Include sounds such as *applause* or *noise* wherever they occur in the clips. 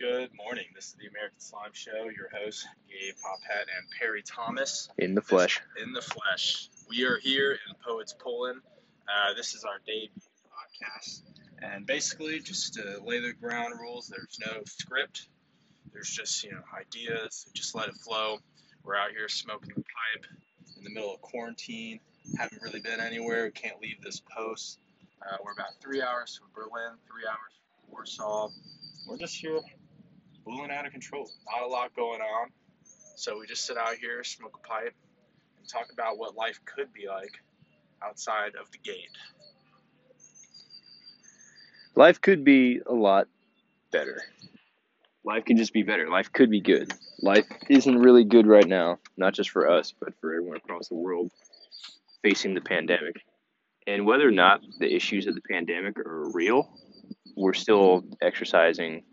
Good morning. This is the American Slime Show. Your host, Gabe Poppet and Perry Thomas. In the flesh. In the flesh. We are here in Powidz Poland. Uh, this is our debut podcast. And basically, just to lay the ground rules, there's no script. There's just, you know, ideas. Just let it flow. We're out here smoking the pipe in the middle of quarantine. Haven't really been anywhere. We can't leave this post. Uh, we're about three hours from Berlin, three hours from Warsaw. We're just here blowing out of control. Not a lot going on. So we just sit out here, smoke a pipe, and talk about what life could be like outside of the gate. Life could be a lot better. Life could just be better. Life could be good. Life isn't really good right now, not just for us, but for everyone across the world facing the pandemic. And whether or not the issues of the pandemic are real, we're still exercising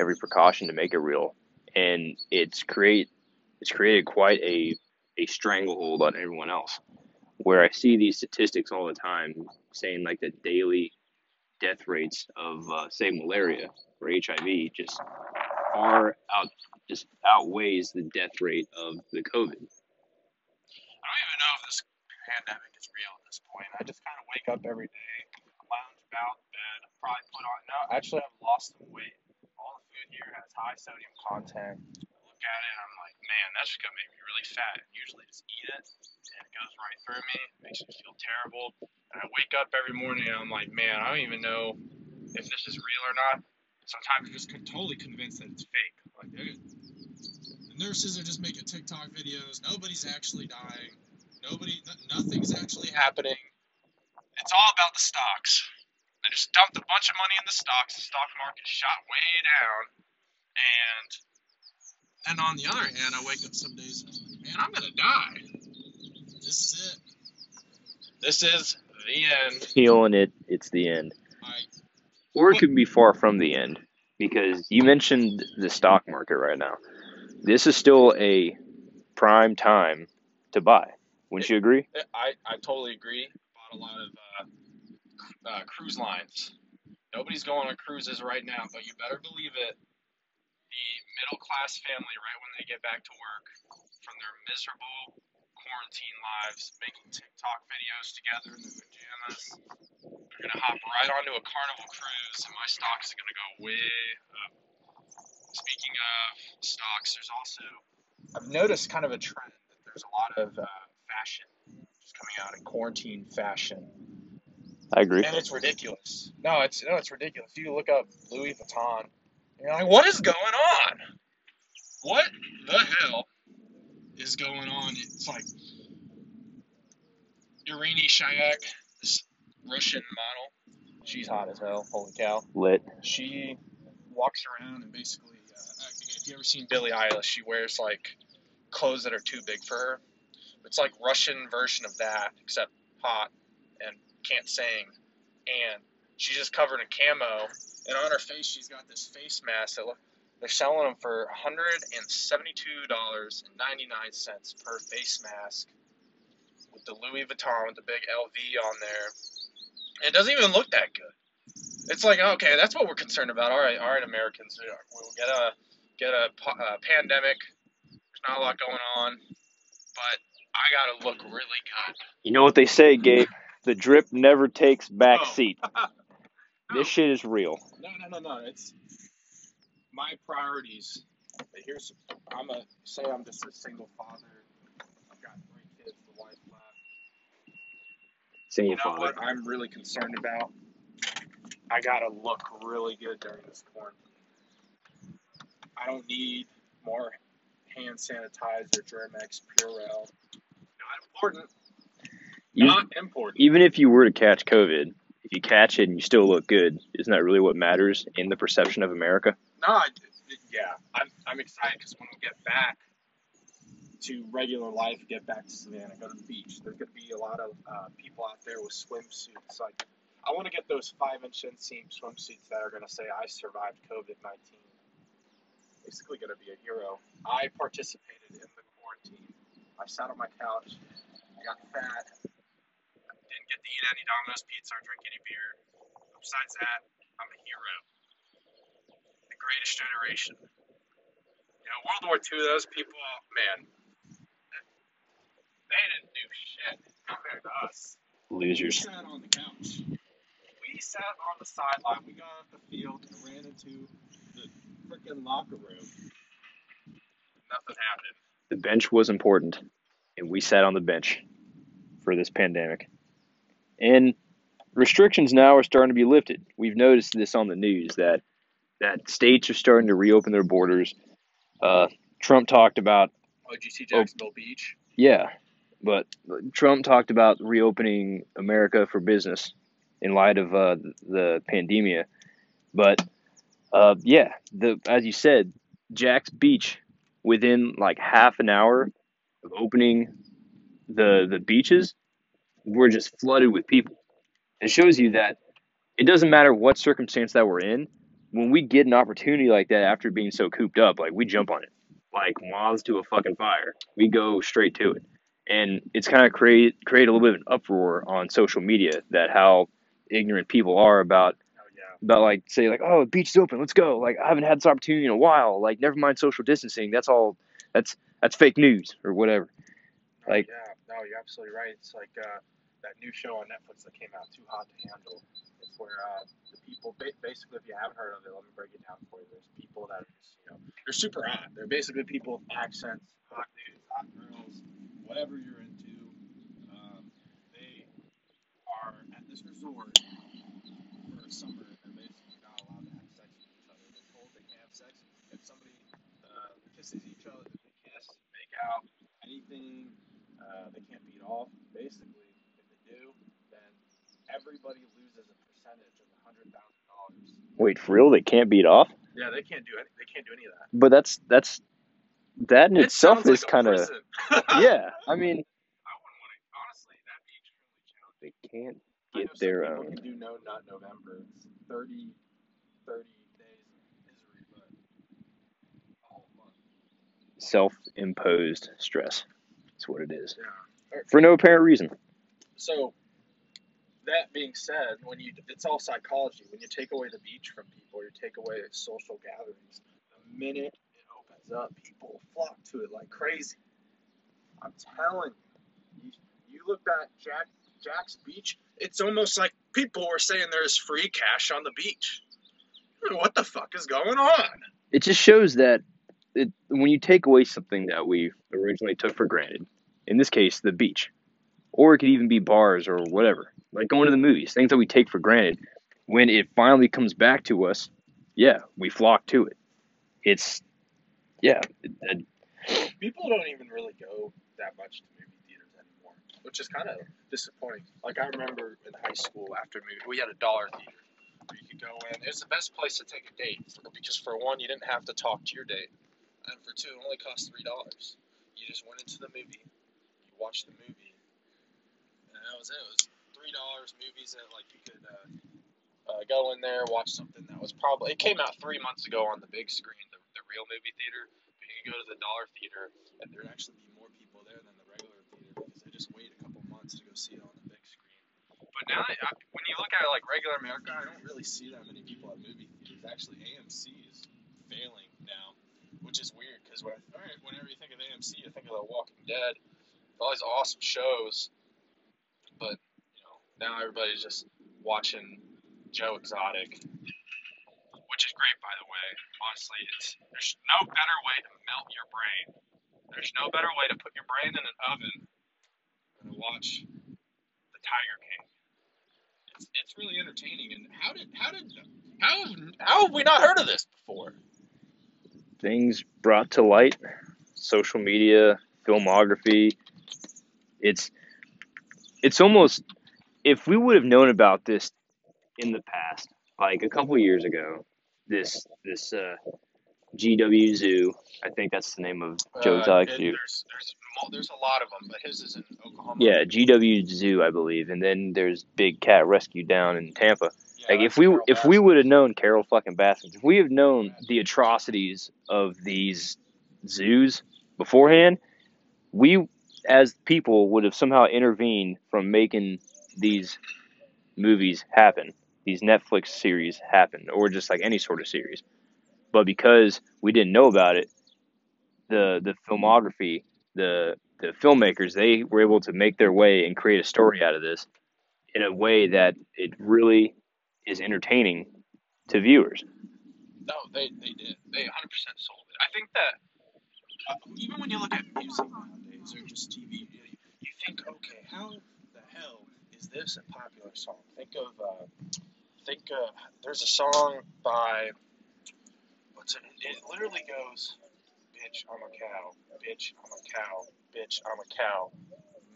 every precaution to make it real. And it's create it's created quite a a stranglehold on everyone else. Where I see these statistics all the time saying like the daily death rates of uh, say malaria or HIV just far out just outweighs the death rate of the COVID. I don't even know if this pandemic is real at this point. I just kind of wake up every day, lounge about bed, probably put on. No, actually, I've lost some weight. Food here has high sodium content. I look at it, I'm like, man, that's gonna make me really fat. And usually, just eat it, and it goes right through me. It makes me feel terrible. And I wake up every morning, and I'm like, man, I don't even know if this is real or not. Sometimes I'm just totally convinced that it's fake. Like, the nurses are just making TikTok videos. Nobody's actually dying. Nobody, nothing's actually happening. It's all about the stocks. They just dumped a bunch of money in the stocks. The stock market shot way down, and and on the other hand, I wake up some days and I'm like, man, I'm gonna die. This is it. This is the end. Feeling it, it's the end. I, Or it could be far from the end because you mentioned the stock market right now. This is still a prime time to buy. Wouldn't you agree? I, I totally agree. Bought a lot of uh, uh, cruise lines. Nobody's going on cruises right now, but you better believe it. The middle class family, right when they get back to work from their miserable quarantine lives, making TikTok videos together in their pajamas, they're gonna hop right onto a carnival cruise, and my stocks are gonna go way up. Speaking of stocks, there's also I've noticed kind of a trend that there's a lot of uh, fashion just coming out in quarantine fashion. I agree. And it's ridiculous. No, it's no, it's ridiculous. You look up Louis Vuitton, you're like, what is going on? What the hell is going on? It's like Irina Shayk, this Russian model. She's hot as hell. Holy cow! Lit. She walks around and basically, uh, if you ever seen Billie Eilish, she wears like clothes that are too big for her. It's like Russian version of that, except hot and can't sing, and she's just covered in camo. And on her face, she's got this face mask that look. They're selling them for $172.99 per face mask with the Louis Vuitton with the big LV on there. It doesn't even look that good. It's like, okay, that's what we're concerned about. All right, all right, Americans, we'll get a get a, a pandemic. There's not a lot going on, but I gotta look really good. You know what they say, Gabe? The drip never takes back No. seat. *laughs* No. This shit is real. No, no, no, no. It's my priorities. But here's I'm a say I'm just a single father. I've got three kids, the wife left. Single You know father. what I'm really concerned about? I gotta look really good during this quarantine. I don't need more hand sanitizer, Germ-X, Purell. Not important. Not important. even if you were to catch COVID, if you catch it and you still look good, isn't that really what matters in the perception of America? No, I, yeah, I'm, I'm excited because when we get back to regular life, get back to Savannah, go to the beach, there's going to be a lot of uh, people out there with swimsuits. Like, I want to get those five inch inseam swimsuits that are going to say, I survived COVID 19. Basically, going to be a hero. I participated in the quarantine. I sat on my couch, I got fat, didn't get to eat any Domino's pizza or drink any beer. Besides that, I'm a hero. The greatest generation. You know, World War II, those people, man, they didn't do shit compared to us. Losers. We sat on the couch. We sat on the sideline. We got off the field and ran into the freaking locker room. Nothing happened. The bench was important, and we sat on the bench for this pandemic. And restrictions now are starting to be lifted. We've noticed this on the news that that states are starting to reopen their borders. Uh, Trump talked about Oh, did you see Jacksonville Beach? Yeah, but Trump talked about reopening America for business in light of uh, the pandemia. But uh, yeah, the as you said, Jax Beach, within like half an hour of opening the the beaches, were just flooded with people. It shows you that it doesn't matter what circumstance that we're in. When we get an opportunity like that after being so cooped up, like we jump on it, like moths to a fucking fire. We go straight to it and it's kind of create create a little bit of an uproar on social media that how ignorant people are about Oh about like say like oh the beach is open let's go like I haven't had this opportunity in a while like never mind social distancing that's all that's that's fake news or whatever No, Like- yeah, no, you're absolutely right. It's like uh, that new show on Netflix that came out, Too Hot to Handle. It's where uh, the people, basically, if you haven't heard of it, let me break it down for you. There's people that are just, you know, they're super hot. They're basically people with accents, hot dudes, hot girls, whatever you're into. Um, they are at this resort for a summer, and they're basically not allowed to have sex with each other. They're told they can't have sex. If somebody uh, kisses each other, they kiss, make out, anything uh, they can't beat off. Basically, if they do, then everybody loses a percentage of hundred thousand dollars. wait for real they can't beat off Yeah, they can't do any. They can't do any of that. but that's that's that in It itself is like kind of *laughs* yeah I mean I wouldn't want to. Honestly, that'd be extremely challenging. they can't get their own Can do no nut November. It's 30, 30 days of misery, but a whole month. self-imposed stress that's what it is Yeah. for no apparent reason So, that being said, when you it's all psychology. When you take away the beach from people, you take away social gatherings. The minute it opens up, people flock to it like crazy. I'm telling you, you, look at Jack Jax Beach. It's almost like people were saying there's free cash on the beach. What the fuck is going on? it just shows that it, when you take away something that we originally took for granted, in this case, the beach, or it could even be bars or whatever, like going to the movies, things that we take for granted, when it finally comes back to us, yeah, we flock to it. It's, yeah, it, it- people don't even really go that much to movie theaters anymore, which is kind of disappointing. Like I remember in high school after movie, we had a dollar theater where you could go in. It was the best place to take a date because for one, you didn't have to talk to your date, and for two, it only cost three dollars. You just went into the movie, you watched the movie, and that was it. It was three dollars. Movies that like you could uh, uh, go in there, watch something that was probably it came out three months ago on the big screen, the, the real movie theater. But you could go to the dollar theater, and there'd actually be more people there than the regular theater because they just wait a couple months to go see it on the big screen. But now, I, when you look at like regular America, I don't really see that many people at movie theaters. Actually, AMC is failing now, which is weird because when all right, whenever you think of AMC, you think of The Walking Dead, all these awesome shows. But now everybody's just watching Joe Exotic, which is great, by the way. Honestly, it's there's no better way to melt your brain. There's no better way to put your brain in an oven than to watch the Tiger King. It's, it's really entertaining. And how did how did how how have we not heard of this before? things brought to light, social media, filmography. It's it's almost if we would have known about this in the past, like a couple of years ago, this this uh, GW Zoo, I think that's the name of Joe's Uh, Exotic Zoo. There's there's there's a lot of them, but his is in Oklahoma. Yeah, GW Zoo, I believe, and then there's Big Cat Rescue down in Tampa. Yeah, Like if we Carl if we would have known Carole fucking Baskins, if we have known the atrocities of these zoos beforehand, we as people would have somehow intervened from making these movies happen, these Netflix series happen, or just like any sort of series. But because we didn't know about it, the the filmography, the the filmmakers, they were able to make their way and create a story out of this in a way that it really is entertaining to viewers. No, they, they did. They 100% sold it. I think that uh, even when you look at music nowadays or just TV, you, you think, okay, how is a popular song? Think of, uh, think uh, there's a song by, what's it? It literally goes, bitch, I'm a cow, bitch, I'm a cow, bitch, I'm a cow,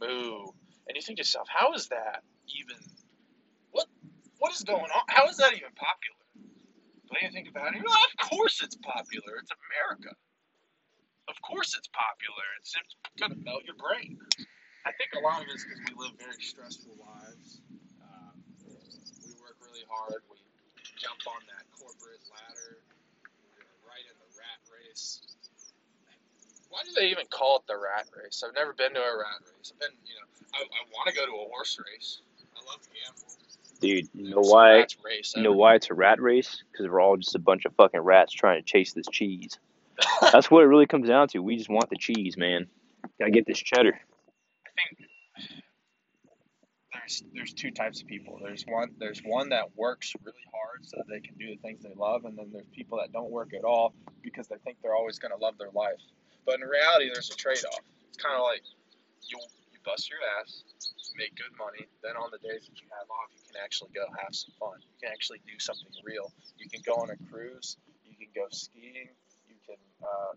moo. And you think to yourself, how is that even, what, what is going on? How is that even popular? But you think about it, of course it's popular. It's America. Of course it's popular. It's, it's gonna melt your brain. I think a lot of it is because we live very stressful lives. Um, we work really hard. We jump on that corporate ladder. We're right in the rat race. Why do they even call it the rat race? I've never been to a rat race. I've been, you know, I, I want to go to a horse race. I love to gamble. Dude, you know why? You know why it's a rat race? Because we're all just a bunch of fucking rats trying to chase this cheese. That's what it really comes down to. We just want the cheese, man. Gotta get this cheddar. I think there's there's two types of people. There's one there's one that works really hard so that they can do the things they love, and then there's people that don't work at all because they think they're always going to love their life. But in reality, there's a trade-off. It's kind of like you you bust your ass, make good money. Then on the days that you have off, you can actually go have some fun. You can actually do something real. You can go on a cruise. You can go skiing. You can uh,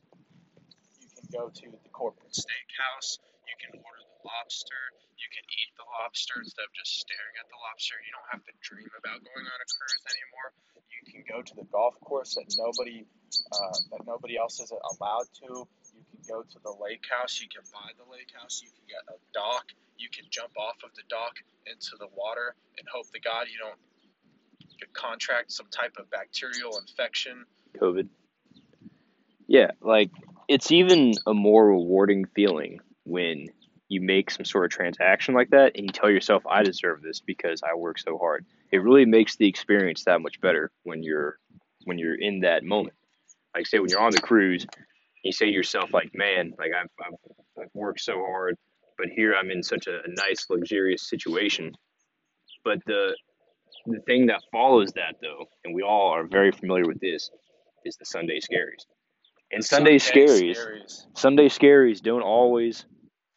you can go to the corporate steakhouse. You can order lobster. You can eat the lobster instead of just staring at the lobster. You don't have to dream about going on a cruise anymore. You can go to the golf course that nobody uh, that nobody else is allowed to. You can go to the lake house. You can buy the lake house. You can get a dock. You can jump off of the dock into the water and hope to God you don't contract some type of bacterial infection. COVID. Yeah, like it's even a more rewarding feeling when you make some sort of transaction like that and you tell yourself, I deserve this because I work so hard. It really makes the experience that much better when you're when you're in that moment. Like say when you're on the cruise, you say to yourself like, man, like I've, I've, I've worked so hard, but here I'm in such a, a nice luxurious situation. But the the thing that follows that though, and we all are very familiar with this, is the Sunday scaries. And Sunday, scaries, scaries. Sunday scaries don't always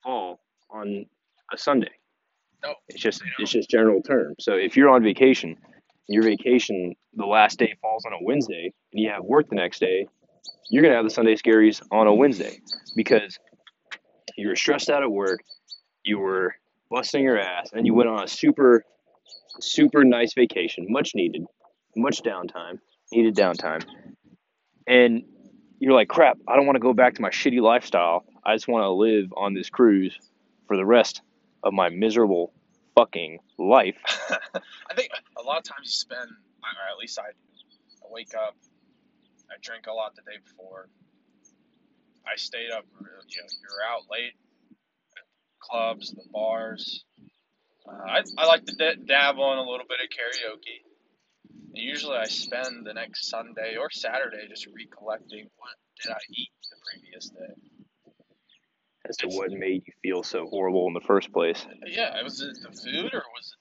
fall on a Sunday. No, It's just it's just general term. So if you're on vacation, your vacation the last day falls on a Wednesday, and you have work the next day, you're gonna have the Sunday scaries on a Wednesday because you were stressed out at work, you were busting your ass, and you went on a super super nice vacation, much needed, much downtime, needed downtime, and you're like, crap, I don't want to go back to my shitty lifestyle. I just want to live on this cruise for the rest of my miserable fucking life. *laughs* I think a lot of times you spend, or at least I. I wake up, I drink a lot the day before. I stayed up, you know, you're out late at clubs, the bars. Uh, I, I like to d- dabble in a little bit of karaoke. And usually I spend the next Sunday or Saturday just recollecting what did I eat the previous day. As to what made you feel so horrible in the first place. Yeah, was it the food or was it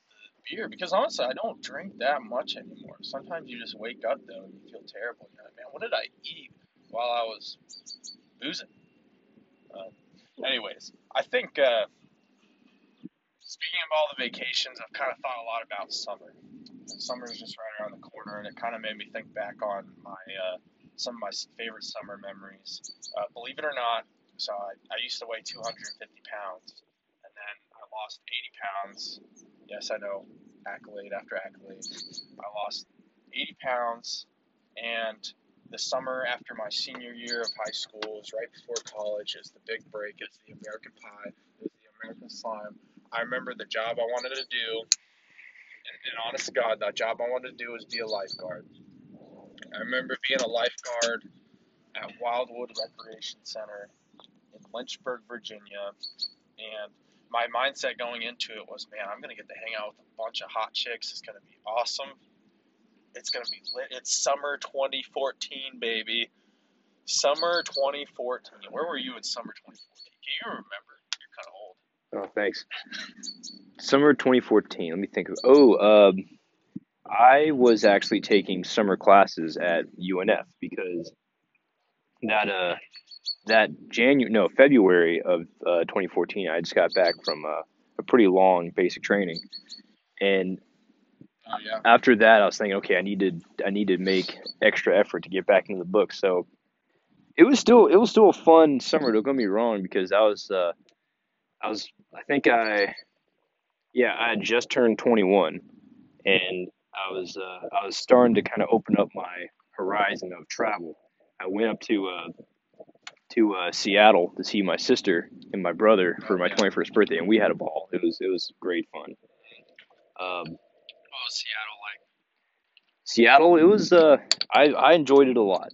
the beer? Because honestly, I don't drink that much anymore. Sometimes you just wake up though and you feel terrible. You're like, man, what did I eat while I was boozing? Um, anyways, I think uh, speaking of all the vacations, I've kind of thought a lot about summer. And summer is just right around the corner, and it kind of made me think back on my uh, some of my favorite summer memories. Uh, believe it or not, so I, I used to weigh 250 pounds, and then I lost 80 pounds. Yes, I know, accolade after accolade. I lost 80 pounds, and the summer after my senior year of high school was right before college. Is the big break. It's the American Pie. It's the American Slime. I remember the job I wanted to do, and, and honest to God, that job I wanted to do was be a lifeguard. I remember being a lifeguard at Wildwood Recreation Center Lynchburg, Virginia, and my mindset going into it was, man, I'm gonna get to hang out with a bunch of hot chicks. It's gonna be awesome. It's gonna be lit. It's summer 2014, baby. Summer 2014. Where were you in summer 2014? Can you remember? You're kind of old. Oh, thanks. Summer 2014. Let me think of. Oh, um, I was actually taking summer classes at UNF because that uh that January no February of uh, 2014 I just got back from uh, a pretty long basic training, and Oh yeah. after that I was thinking, okay, I need to I need to make extra effort to get back into the book. So it was still it was still a fun summer. Don't get me wrong, because I was uh, I was I think I yeah I had just turned 21, and I was uh, I was starting to kind of open up my horizon of travel. I went up to uh, to uh, Seattle to see my sister and my brother for my 21st birthday, and we had a ball. It was it was great fun. Um, What was Seattle like? Seattle, it was uh, I I enjoyed it a lot.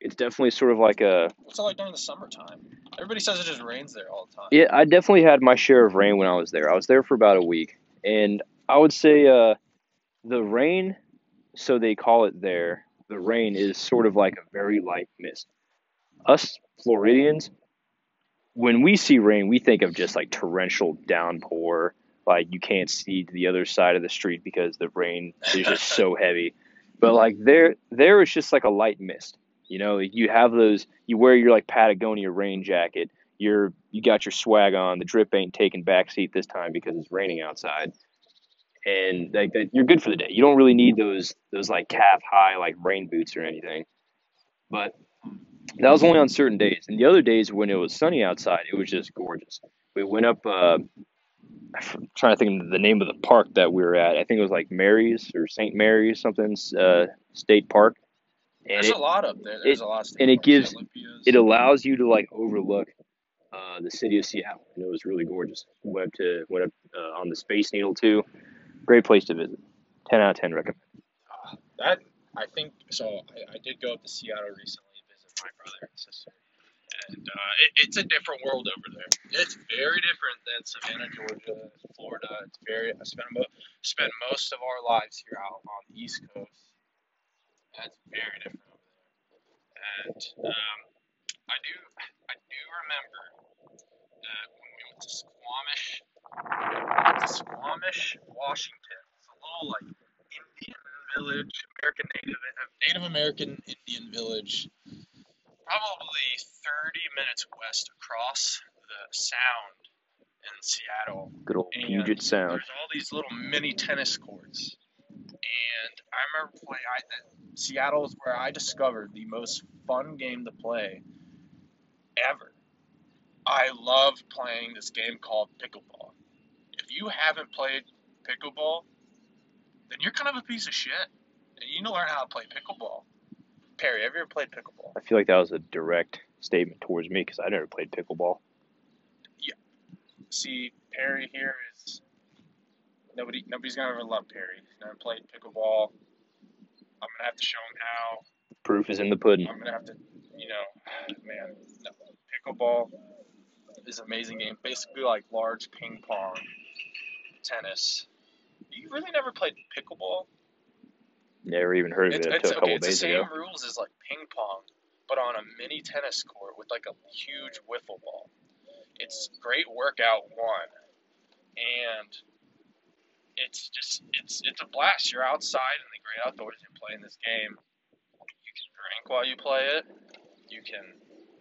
It's definitely sort of like a What's it like during the summertime? Everybody says it just rains there all the time. Yeah, I definitely had my share of rain when I was there. I was there for about a week, and I would say uh, the rain, so they call it there. The rain is sort of like a very light mist. Us Floridians, when we see rain, we think of just like torrential downpour, like you can't see to the other side of the street because the rain is just so *laughs* heavy. But like there, there is just like a light mist. You know, you have those. You wear your like Patagonia rain jacket you're you got your swag on. The drip ain't taking backseat this time because it's raining outside, and like that, you're good for the day. You don't really need those those like calf high like rain boots or anything. But that was only on certain days, and the other days when it was sunny outside, it was just gorgeous. We went up. Uh, I'm trying to think of the name of the park that we were at. I think it was like Mary's or St. Mary's something uh, state park, and There's it, a lot up there. There's it- a lot and it gives- Olympias. it allows you to like overlook uh, the city of Seattle, and it was really gorgeous. Went up to went up uh, on the Space Needle too. Great place to visit. Ten out of ten recommend. That I think so. I, I did go up to Seattle recently my brother and sister, and uh, it, it's a different world over there. It's very different than Savannah, Georgia, Florida. It's very. I spent mo- spent most of our lives here out on the East Coast. It's very different over there, and um, I do I do remember that when we went to Suquamish, to Suquamish, Washington. It's a little like Indian village, American Native Native American Indian village, probably 30 minutes west across the Sound in Seattle. Good old And Puget Sound. There's all these little mini tennis courts, and I remember playing. I, that- Seattle is where I discovered the most fun game to play ever. I love playing this game called pickleball. If you haven't played pickleball, then you're kind of a piece of shit, and you need to learn how to play pickleball. Perry, have you ever played pickleball? I feel like that was a direct statement towards me because I never played pickleball. Yeah. See, Perry here is nobody. Nobody's gonna ever love Perry. He's never played pickleball. I'm gonna have to show him how. Proof is in the pudding. I'm gonna have to, you know, man, no, pickleball is an amazing game. Basically, like large ping pong, tennis. You really never played pickleball? Never even heard of it it's, until a couple okay, it's the same ago. rules as like ping pong, but on a mini tennis court with like a huge wiffle ball. It's great workout one, and it's just it's it's a blast. You're outside in the great outdoors. You're playing this game. You can drink while you play it. You can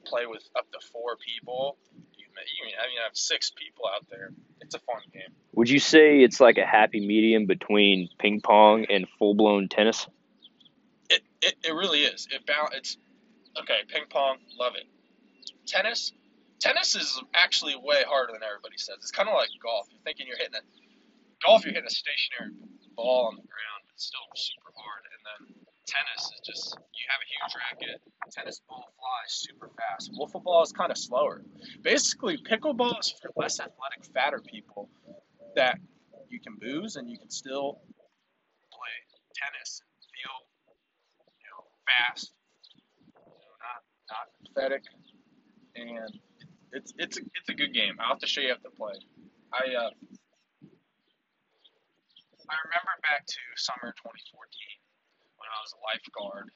play with up to four people. You may, you may, I mean, I have six people out there. It's a fun game. Would you say it's like a happy medium between ping pong and full blown tennis? It, it, it really is. It bal- It's okay. Ping pong, love it. Tennis, tennis is actually way harder than everybody says. It's kind of like golf. You're thinking you're hitting a golf. You're hitting a stationary ball on the ground. But it's still super hard. And then tennis is just you have a huge racket. Tennis ball flies super fast. Wiffle ball is kind of slower. Basically, pickleball is for less athletic, fatter people that you can booze and you can still play tennis and feel you know, fast, you know, not not pathetic, and it's it's a, it's a good game. I'll have to show you how to play. I uh, I remember back to summer 2014 when I was a lifeguard,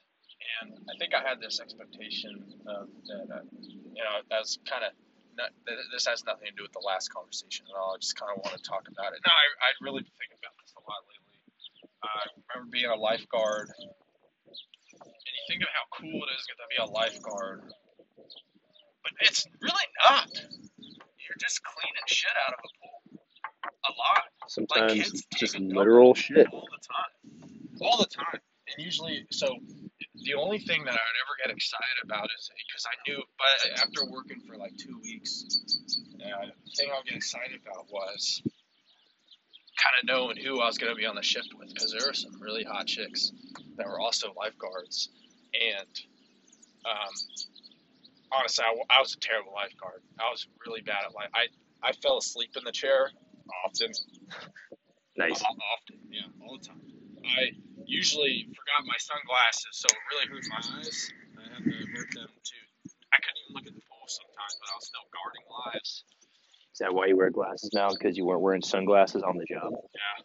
and I think I had this expectation of that, uh, you know, that's kind of. Not, this has nothing to do with the last conversation at all. I just kind of want to talk about it. No, I, I really been thinking about this a lot lately. Uh, I remember being a lifeguard, and you think of how cool it is to be a lifeguard, but it's really not. You're just cleaning shit out of a pool. A lot. Sometimes it's just literal shit. all the time. All the time. And usually, so the only thing that I would ever get excited about is because I knew, but after working for like two weeks, uh, the thing I would get excited about was kind of knowing who I was going to be on the shift with because there were some really hot chicks that were also lifeguards. And um, honestly, I, I was a terrible lifeguard. I was really bad at life. I, I fell asleep in the chair often. Nice. *laughs* Often, yeah, all the time. I usually forgot my sunglasses, so it really hurt my eyes. I had to avert them to. I couldn't even look at the pool sometimes, but I was still guarding lives. Is that why you wear glasses now? Because you weren't wearing sunglasses on the job? Yeah,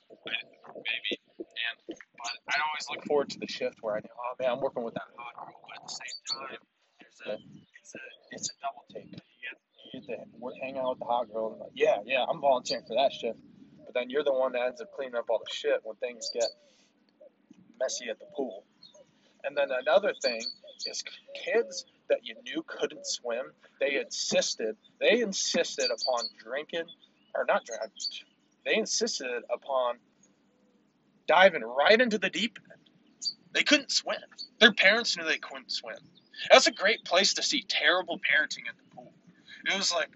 maybe. And but I always look forward to the shift where I know, oh man, I'm working with that hot girl, but at the same time, there's a it's a it's a double take. You get you get to hang out with the hot girl, and like, yeah, yeah, I'm volunteering for that shift. But then you're the one that ends up cleaning up all the shit when things get messy at the pool. And then another thing is kids that you knew couldn't swim, they insisted, they insisted upon drinking, or not drinking, they insisted upon diving right into the deep end. They couldn't swim. Their parents knew they couldn't swim. That's a great place to see terrible parenting at the pool. It was like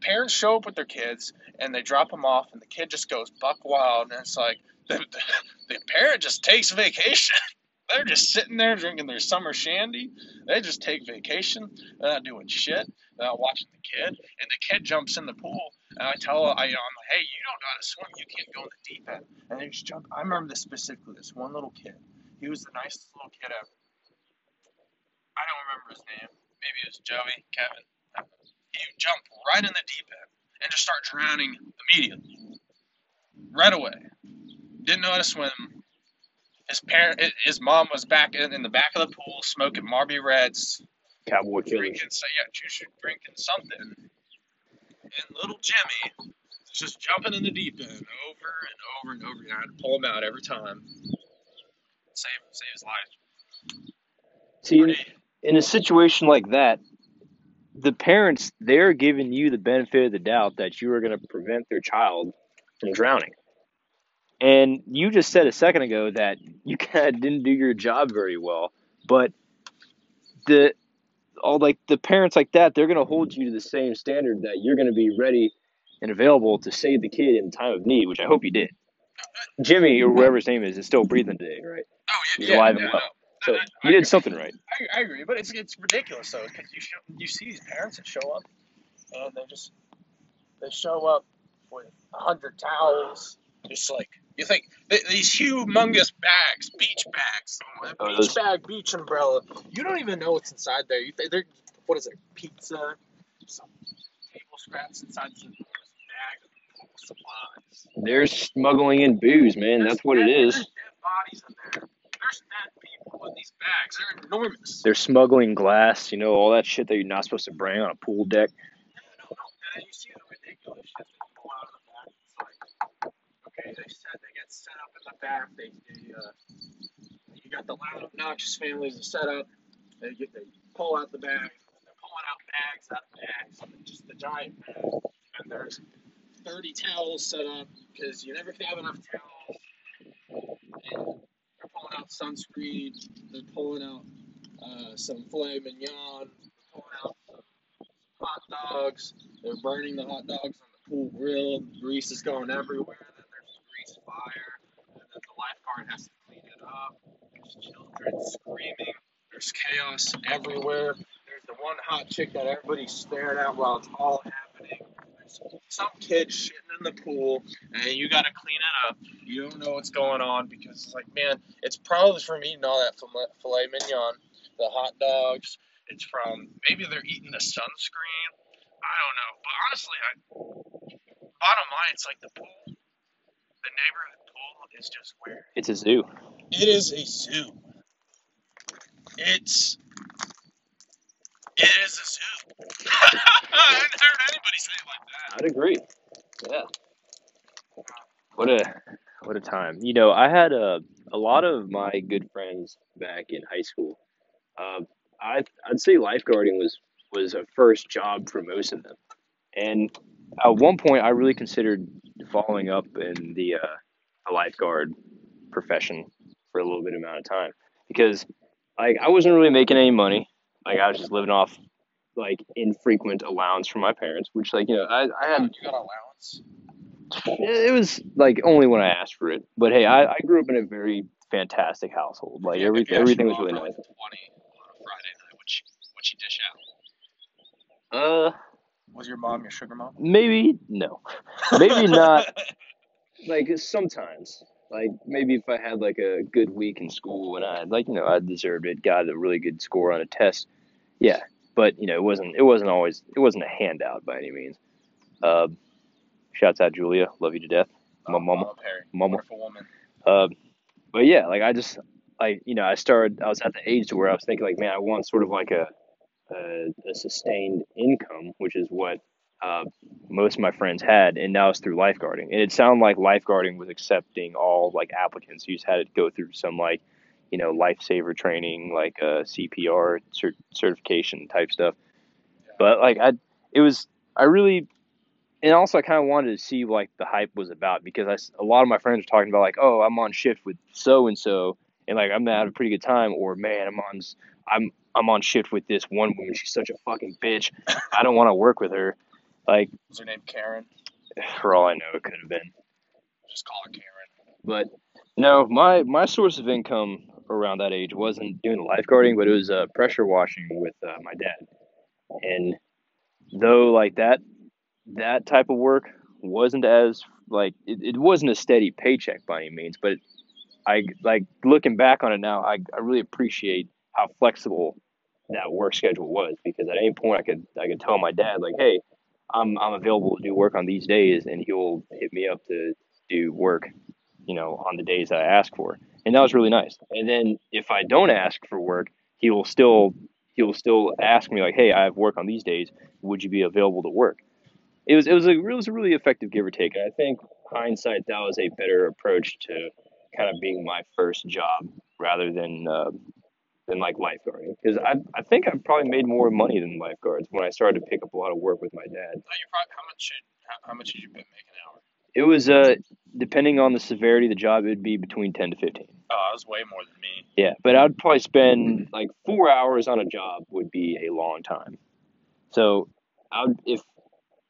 parents show up with their kids and they drop them off, and the kid just goes buck wild, and it's like the, the, parent just takes vacation. *laughs* They're just sitting there drinking their summer shandy. They just take vacation. They're not doing shit. They're not watching the kid. And the kid jumps in the pool, and I tell her, I, I'm like, hey, you don't know how to swim. You can't go in the deep end. And they just jump. I remember this specifically. This one little kid. He was the nicest little kid ever. I don't remember his name. Maybe it was Joey, Kevin. He jumped right in the deep end and just start drowning immediately, right away. Didn't know how to swim. His parent, his mom was back in, in the back of the pool smoking Marby Reds, Cowboy drinking, so yeah, drinking something. And little Jimmy was just jumping in the deep end over and over and over. And I had to pull him out every time. Save, save his life. See, in a situation like that, the parents, they're giving you the benefit of the doubt that you are going to prevent their child from drowning. And you just said a second ago that you *laughs* kind of didn't do your job very well, but the all like the parents like that, they're going to hold you to the same standard that you're going to be ready and available to save the kid in time of need, which I hope you did. Jimmy or whatever his name is is still breathing today, right? oh He's yeah, alive yeah, and well. no. So I- I- you did something right. I, I agree, but it's it's ridiculous though because you show, you see these parents that show up and they just they show up with a hundred towels, just like you think th- these humongous bags, beach bags, Oh, beach bag, beach umbrella. You don't even know what's inside there. You think they're what is it? Pizza, some table scraps inside some bag of supplies. They're smuggling in booze, man. There's That's what it dead- is. There's dead bodies in there. There's dead people in these bags. They're enormous. They're smuggling glass, you know, all that shit that you're not supposed to bring on a pool deck. No, no, and you see the ridiculous shit that pull out of the back. It's okay, they said they get set up in the back. They, they uh, you got the loud, obnoxious families set up. They get they pull out the bags. They're pulling out bags out of bags, just the giant bag. And there's 30 towels set up because you never have enough towels. And they're pulling out sunscreen. They're pulling out uh, some filet mignon. They're pulling out some hot dogs. They're burning the hot dogs on the pool grill. The grease is going everywhere. Grease fire. And then the lifeguard has to clean it up. There's children screaming. There's chaos everywhere. There's the one hot chick that everybody's staring at while it's all happening. There's some kid shitting in the pool, and you got to clean it up. You don't know what's going on because it's like, man, it's probably from eating all that filet, filet mignon, the hot dogs. It's from maybe they're eating the sunscreen. I don't know. But honestly, I, bottom line, it's like the pool, the neighborhood pool is just weird. It's a zoo. It is a zoo. It's it is a zoo. *laughs* I haven't heard anybody say it like that. I'd agree. Yeah. What a what a time. You know, I had a a lot of my good friends back in high school. Um, I I'd say lifeguarding was was a first job for most of them, and at one point I really considered following up in the uh, a lifeguard profession for a little bit amount of time because like I wasn't really making any money. Like I was just living off like infrequent allowance from my parents, which like you know I, I had You got allowance? it was like only when I asked for it. But hey, I, I grew up in a very fantastic household. Like Yeah, every, if you asked everything was really nice. Twenty on a Friday night. What she what she dish out? Uh, Was your mom your sugar mom? maybe no, maybe not. *laughs* Like sometimes, like maybe if I had like a good week in school and I like you know I deserved it, got a really good score on a test, yeah. But you know it wasn't it wasn't always it wasn't a handout by any means. Uh, shouts out Julia, love you to death, my Oh, mama, Mama Perry, mama. wonderful woman. Uh, but yeah, like I just like you know I started I was at the age to where I was thinking like man I want sort of like a a, a sustained income, which is what uh, most of my friends had, and now it's through lifeguarding. And it sounded like lifeguarding was accepting all like applicants. You just had to go through some like you know lifesaver training, like uh, CPR cert- certification type stuff. But like I, it was I really. And also, I kind of wanted to see like the hype was about because I, a lot of my friends were talking about like, oh, I'm on shift with so and so, and like I'm gonna have a pretty good time, or man, I'm on I'm I'm on shift with this one woman. She's such a fucking bitch. I don't want to work with her. Like, Was her name Karen? for all I know, it could have been. Just call her Karen. But no, my my source of income around that age wasn't doing the lifeguarding, but it was uh, pressure washing with uh, my dad. And though like that that type of work wasn't as like it, it wasn't a steady paycheck by any means, but I like looking back on it now, I, I really appreciate how flexible that work schedule was because at any point I could I could tell my dad like, hey, I'm I'm available to do work on these days, and he'll hit me up to do work, you know, on the days I ask for, and that was really nice. And then if I don't ask for work, he will still he will still ask me like, hey, I have work on these days. Would you be available to work? It was it was a it was a really effective give or take. I think hindsight that was a better approach to kind of being my first job rather than uh, than like lifeguarding because I I think I probably made more money than lifeguards when I started to pick up a lot of work with my dad. Probably how much should how, how much did you make an hour? It was uh depending on the severity of the job, it'd be between ten to fifteen. Oh, that was way more than me. Yeah, but I'd probably spend like four hours on a job would be a long time. So I would if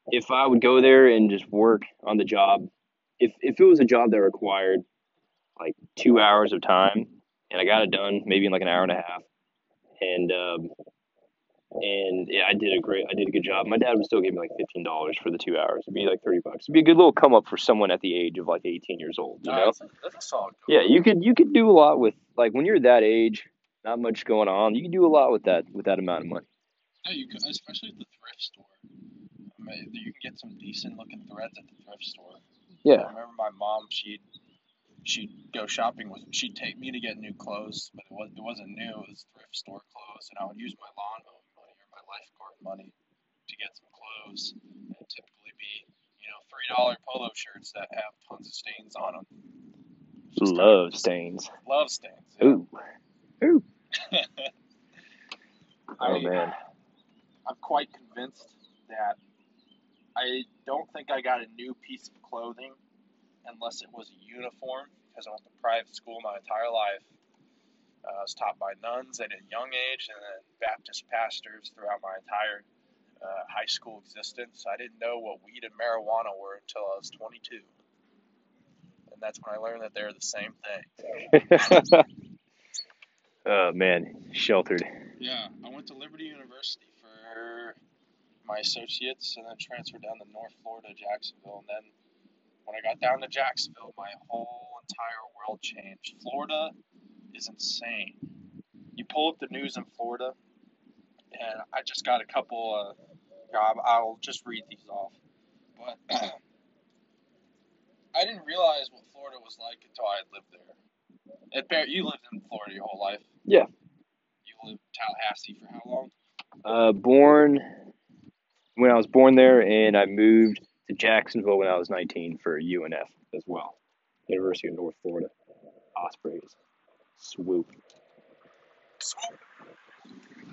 if I would go there and just work on the job, if if it was a job that required like two hours of time and I got it done maybe in like an hour and a half, and um, and yeah, I did a great, I did a good job. My dad would still give me like fifteen dollars for the two hours. It'd be like thirty bucks. It'd be a good little come up for someone at the age of like eighteen years old. You No, know? that's, a, that's a solid. Yeah, you could you could do a lot with like when you're that age, not much going on. You can do a lot with that with that amount of money. Yeah, you could, especially at the thrift store. I mean, you can get some decent looking threads at the thrift store. Yeah. I remember my mom. She'd she'd go shopping with. She'd take me to get new clothes, but it was it wasn't new. It was thrift store clothes, and I would use my lawn mowing money or my lifeguard money to get some clothes. And it'd typically be you know three dollar polo shirts that have tons of stains on them. Just love stains. love stains. yeah. Ooh, ooh. *laughs* I Oh man. I'm quite convinced that I don't think I got a new piece of clothing unless it was a uniform because I went to private school my entire life. Uh, I was taught by nuns at a young age and then Baptist pastors throughout my entire uh, high school existence. I didn't know what weed and marijuana were until I was 22. And that's when I learned that they're the same thing. *laughs* oh man, sheltered. Yeah, I went to Liberty University for my associates and then transferred down to North Florida, Jacksonville. And then when I got down to Jacksonville, my whole entire world changed. Florida is insane. You pull up the news in Florida, and I just got a couple of. I'll, I'll just read these off. But *clears throat* I didn't realize what Florida was like until I had lived there. At you lived in Florida your whole life. Yeah. You lived in Tallahassee for how long? Uh, born when I was born there, and I moved to Jacksonville when I was 19 for UNF as well, University of North Florida. Ospreys, swoop. Swoop.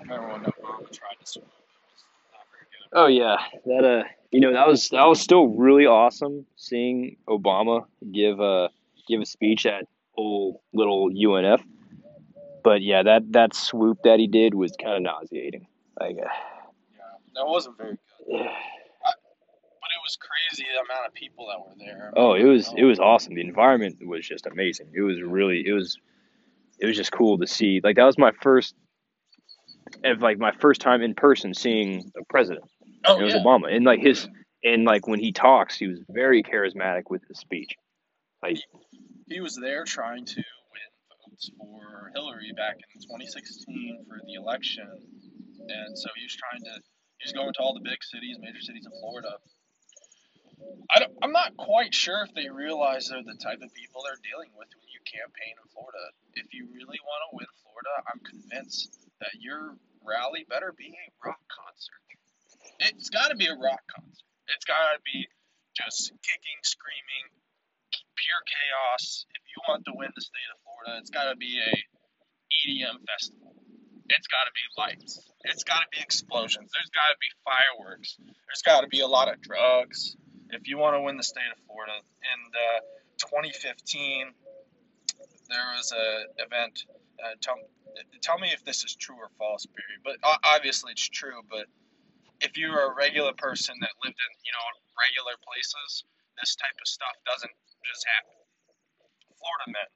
I remember when Obama tried to swoop. It was not very good. Oh yeah, that uh, you know that was that was still really awesome seeing Obama give a give a speech at old little UNF. But yeah, that that swoop that he did was kind of nauseating. Like, uh, Yeah, that wasn't very good. yeah. Was crazy the amount of people that were there. oh, it was it um, was awesome. The environment was just amazing. It was really it was it was just cool to see. Like that was my first, of like my first time in person seeing a president. Oh, it was yeah. Obama, and like his and like when he talks, he was very charismatic with his speech. Like He was there trying to win votes for Hillary back in 2016 for the election. And so he was trying to, he was going to all the big cities, major cities in Florida. I I'm not quite sure if they realize they're the type of people they're dealing with when you campaign in Florida. If you really want to win Florida, I'm convinced that your rally better be a rock concert. It's got to be a rock concert. It's got to be just kicking, screaming, pure chaos. If you want to win the state of Florida, it's got to be a EDM festival. It's got to be lights. It's got to be explosions. There's got to be fireworks. There's got to be a lot of drugs. If you want to win the state of Florida, in uh, 2015, there was a event. Uh, tell, tell me if this is true or false, Parry. But obviously it's true. But if you are a regular person that lived in, you know, regular places, this type of stuff doesn't just happen. Florida men,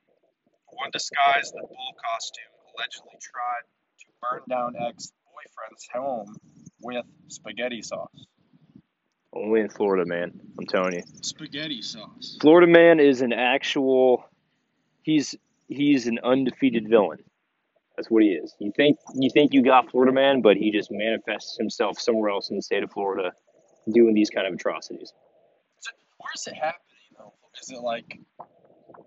one disguised in a bull costume, allegedly tried to burn down ex-boyfriend's home with spaghetti sauce. Only in Florida, man. I'm telling you. Spaghetti sauce. Florida man is an actual he's he's an undefeated villain. That's what he is. You think you think you got Florida man, but he just manifests himself somewhere else in the state of Florida doing these kind of atrocities. Where is it happening though? Is it like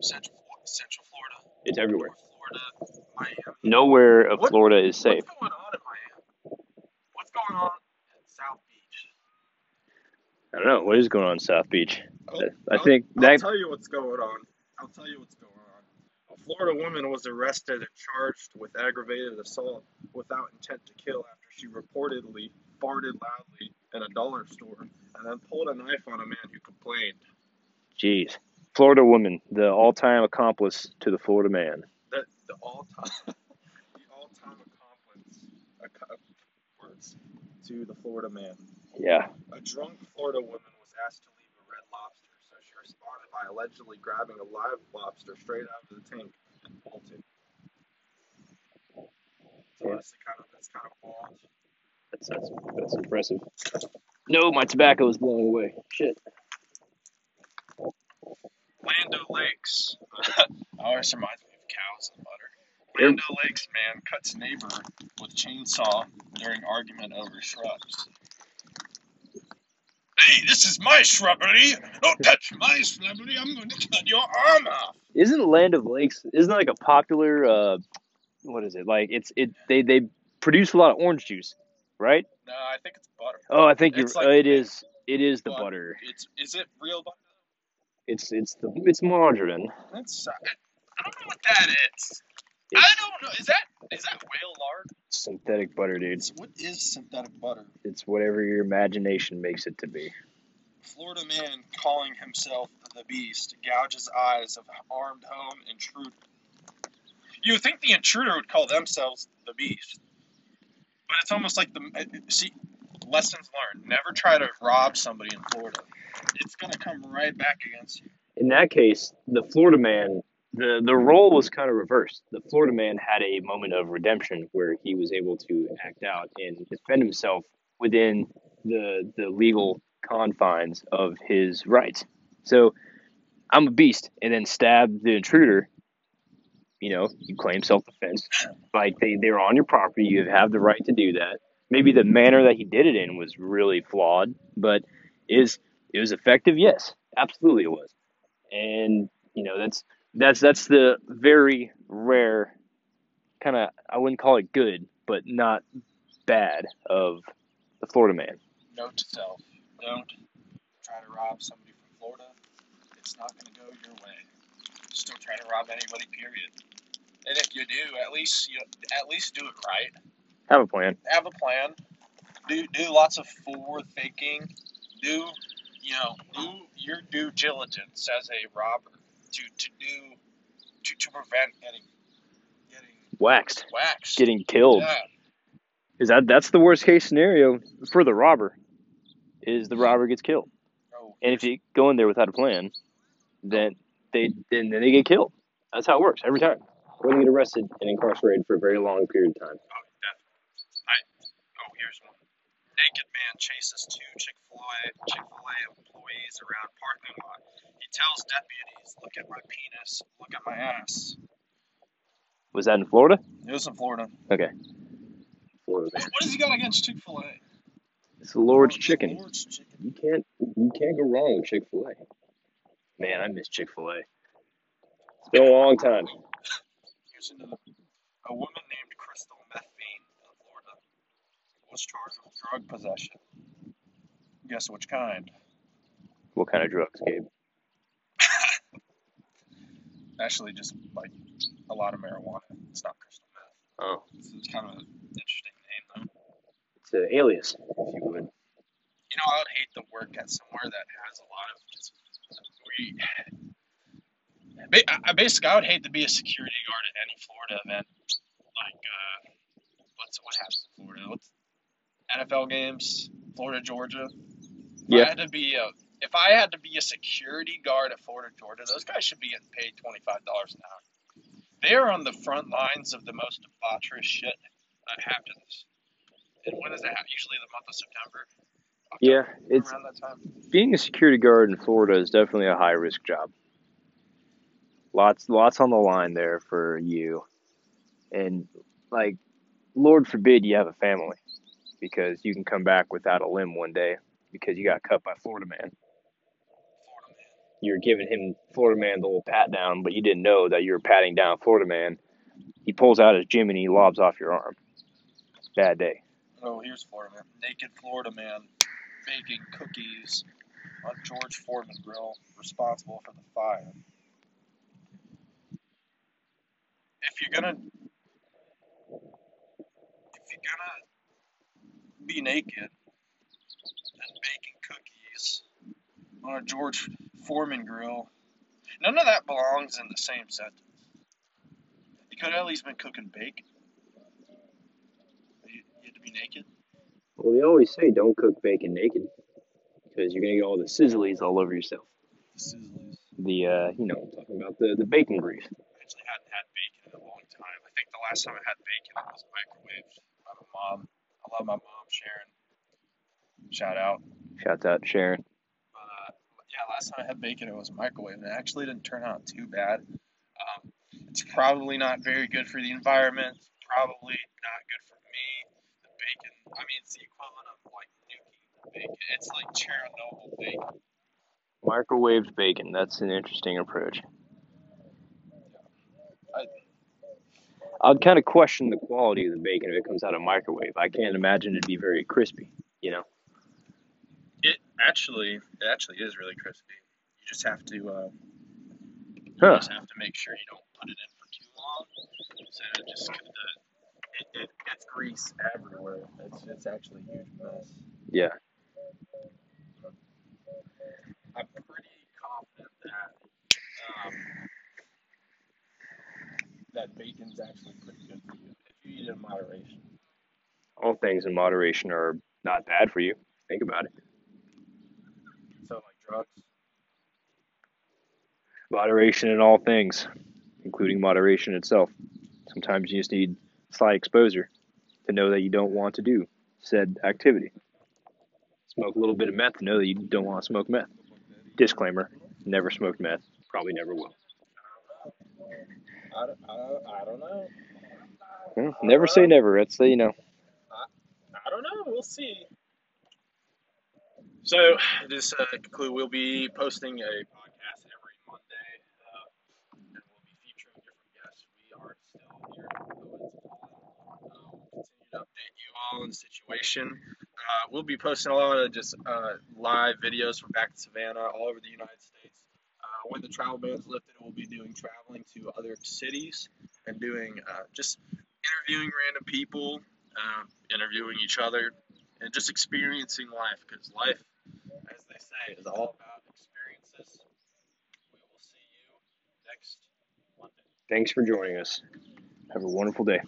Central Central Florida, It's everywhere. Florida, Miami? Nowhere of What- Florida is safe. What's going on in Miami? What's going on in South Beach? I don't know what is going on in South Beach. Oh, I I'll- think I'll tell you what's going on. I'll tell you what's going on. A Florida woman was arrested and charged with aggravated assault without intent to kill after she reportedly farted loudly in a dollar store and then pulled a knife on a man who complained. jeez. Florida woman, the all-time accomplice to the Florida man. That the all-time, *laughs* the all-time accomplice, ac- to the Florida man. Yeah. A drunk Florida woman was asked to leave a red lobster, so she responded by allegedly grabbing a live lobster straight out of the tank and bolted. Yeah. honestly kind of that's kind of bold. That's, that's that's impressive. No, my tobacco is blowing away. Shit. Land O' Lakes. *laughs* Oh, always reminds me of cows and butter. Land O' Lakes man cuts neighbor with chainsaw during argument over shrubs. Hey, this is my shrubbery. Don't touch my shrubbery. I'm going to cut your arm off. Isn't Land of Lakes isn't that like a popular uh what is it? Like it's it they they produce a lot of orange juice, right? No, I think it's butter. Oh, I think you're It's like uh, it is it is the butter. butter. It's is it real butter? It's it's the it's margarine. That's I don't know what that is. I don't know. Is that is that whale lard? synthetic butter, dude. What is synthetic butter? It's whatever your imagination makes it to be. Florida man calling himself the beast gouges eyes of armed home intruder. You would think the intruder would call themselves the beast, but it's almost like the see lessons learned. Never try to rob somebody in Florida. It's gonna come right back against you. In that case, the Florida man the the role was kind of reversed. The Florida man had a moment of redemption where he was able to act out and defend himself within the the legal confines of his rights. So I'm a beast and then stab the intruder. You know, you claim self defense. Like they, they're on your property, you have the right to do that. Maybe the manner that he did it in was really flawed, but is it was effective? Yes, absolutely it was. And you know, that's That's that's the very rare kind of I wouldn't call it good, but not bad of the Florida man. Note to self: Don't try to rob somebody from Florida. It's not going to go your way. Just don't try to rob anybody. Period. And if you do, at least you at least do it right. Have a plan. Have a plan. Do do lots of forward thinking. Do you know do your due diligence as a robber to to do to, to prevent getting getting Waxed, waxed. getting killed. Yeah. Is that that's the worst case scenario for the robber? Is the robber gets killed, Oh, and if you go in there without a plan, then they then, then they get killed. That's how it works every time. Or they get arrested and incarcerated for a very long period of time. Oh, definitely. I, oh, here's one. Naked man chases two Chick-fil-A, Chick-fil-A employees around parking lot. He tells deputies, look at my penis, look at my ass. Was that in Florida? It was in Florida. Okay. Florida. What, what has he got against Chick-fil-A? It's the Lord's chicken. Lord's chicken. You can't you can't go wrong with Chick Fil A. Man, I miss Chick Fil A. It's been a long time. Here's another. A woman named Crystal Methvine in Florida was charged with drug possession. Guess which kind? What kind of drugs, Gabe? Actually, just like a lot of marijuana. It's not crystal meth. Oh, It's, it's kind of an interesting name, though. it's an alias, if you would. You know, I would hate to work at somewhere that has a lot of just. I- I basically, I would hate to be a security guard at any Florida event. Like, uh, what's what happens in Florida? What's NFL games? Florida, Georgia. Yeah. I had to be a, if I had to be a security guard at Florida, Georgia, those guys should be getting paid twenty five dollars an hour. They are on the front lines of the most debaucherous shit that happens. And when does that happen? Usually the month of September. Yeah, it's around that time. being a security guard in Florida is definitely a high risk job. Lots lots on the line there for you. And like Lord forbid you have a family because you can come back without a limb one day because you got cut by Florida man. You're giving him Florida man the little pat down, but you didn't know that you were patting down Florida man. He pulls out his gym and he lobs off your arm. Bad day. Oh, here's Florida man. Naked Florida man baking cookies on George Foreman grill, responsible for the fire. If you're gonna, if you're gonna be naked and baking cookies on a George Foreman grill, none of that belongs in the same sentence. You could at least been cooking bacon. You, you had to be naked. Well, they always say don't cook bacon naked because you're gonna get all the sizzlies all over yourself. The sizzlies. The uh, you know, talking about the the bacon grease. I actually hadn't had bacon in a long time. I think the last time I had bacon it was microwaved by my mom. I love my mom, Sharon. Shout out. Shout out Sharon. Yeah, last time I had bacon it was microwave, and it actually didn't turn out too bad. Um, it's probably not very good for the environment. Probably not good for me. The bacon. I mean, it's the equivalent of like nuking the bacon. It's like Chernobyl bacon. Microwaved bacon. That's an interesting approach. I, I'd kind of question the quality of the bacon if it comes out of microwave. I can't imagine it'd be very crispy. You know. Actually, it actually is really crispy. You just have to. Uh, You just have to make sure you don't put it in for too long, so it just the, it, it gets grease everywhere. It's it's actually a huge mess. Yeah. I'm pretty confident that um, that bacon's actually pretty good for you if you eat it in moderation. All things in moderation are not bad for you. Think about it. Drugs. Moderation in all things, including moderation itself. Sometimes you just need slight exposure to know that you don't want to do said activity. Smoke a little bit of meth to know that you don't want to smoke meth. Disclaimer never smoked meth, probably never will. I don't, I don't, know. Well, never say never. That's, you know. I don't know. We'll see. So just uh, conclude, we'll be posting a podcast every Monday, uh, and we'll be featuring different guests. We are still here. Uh, we'll continue to update you all on the situation. Uh, we'll be posting a lot of just uh, live videos from back to Savannah, all over the United States. Uh, when the travel ban is lifted, we'll be doing traveling to other cities and doing uh, just interviewing random people, interviewing each other, and just experiencing life because life as they say, all about experiences. We will see you next Monday. Thanks for joining us. Have a wonderful day.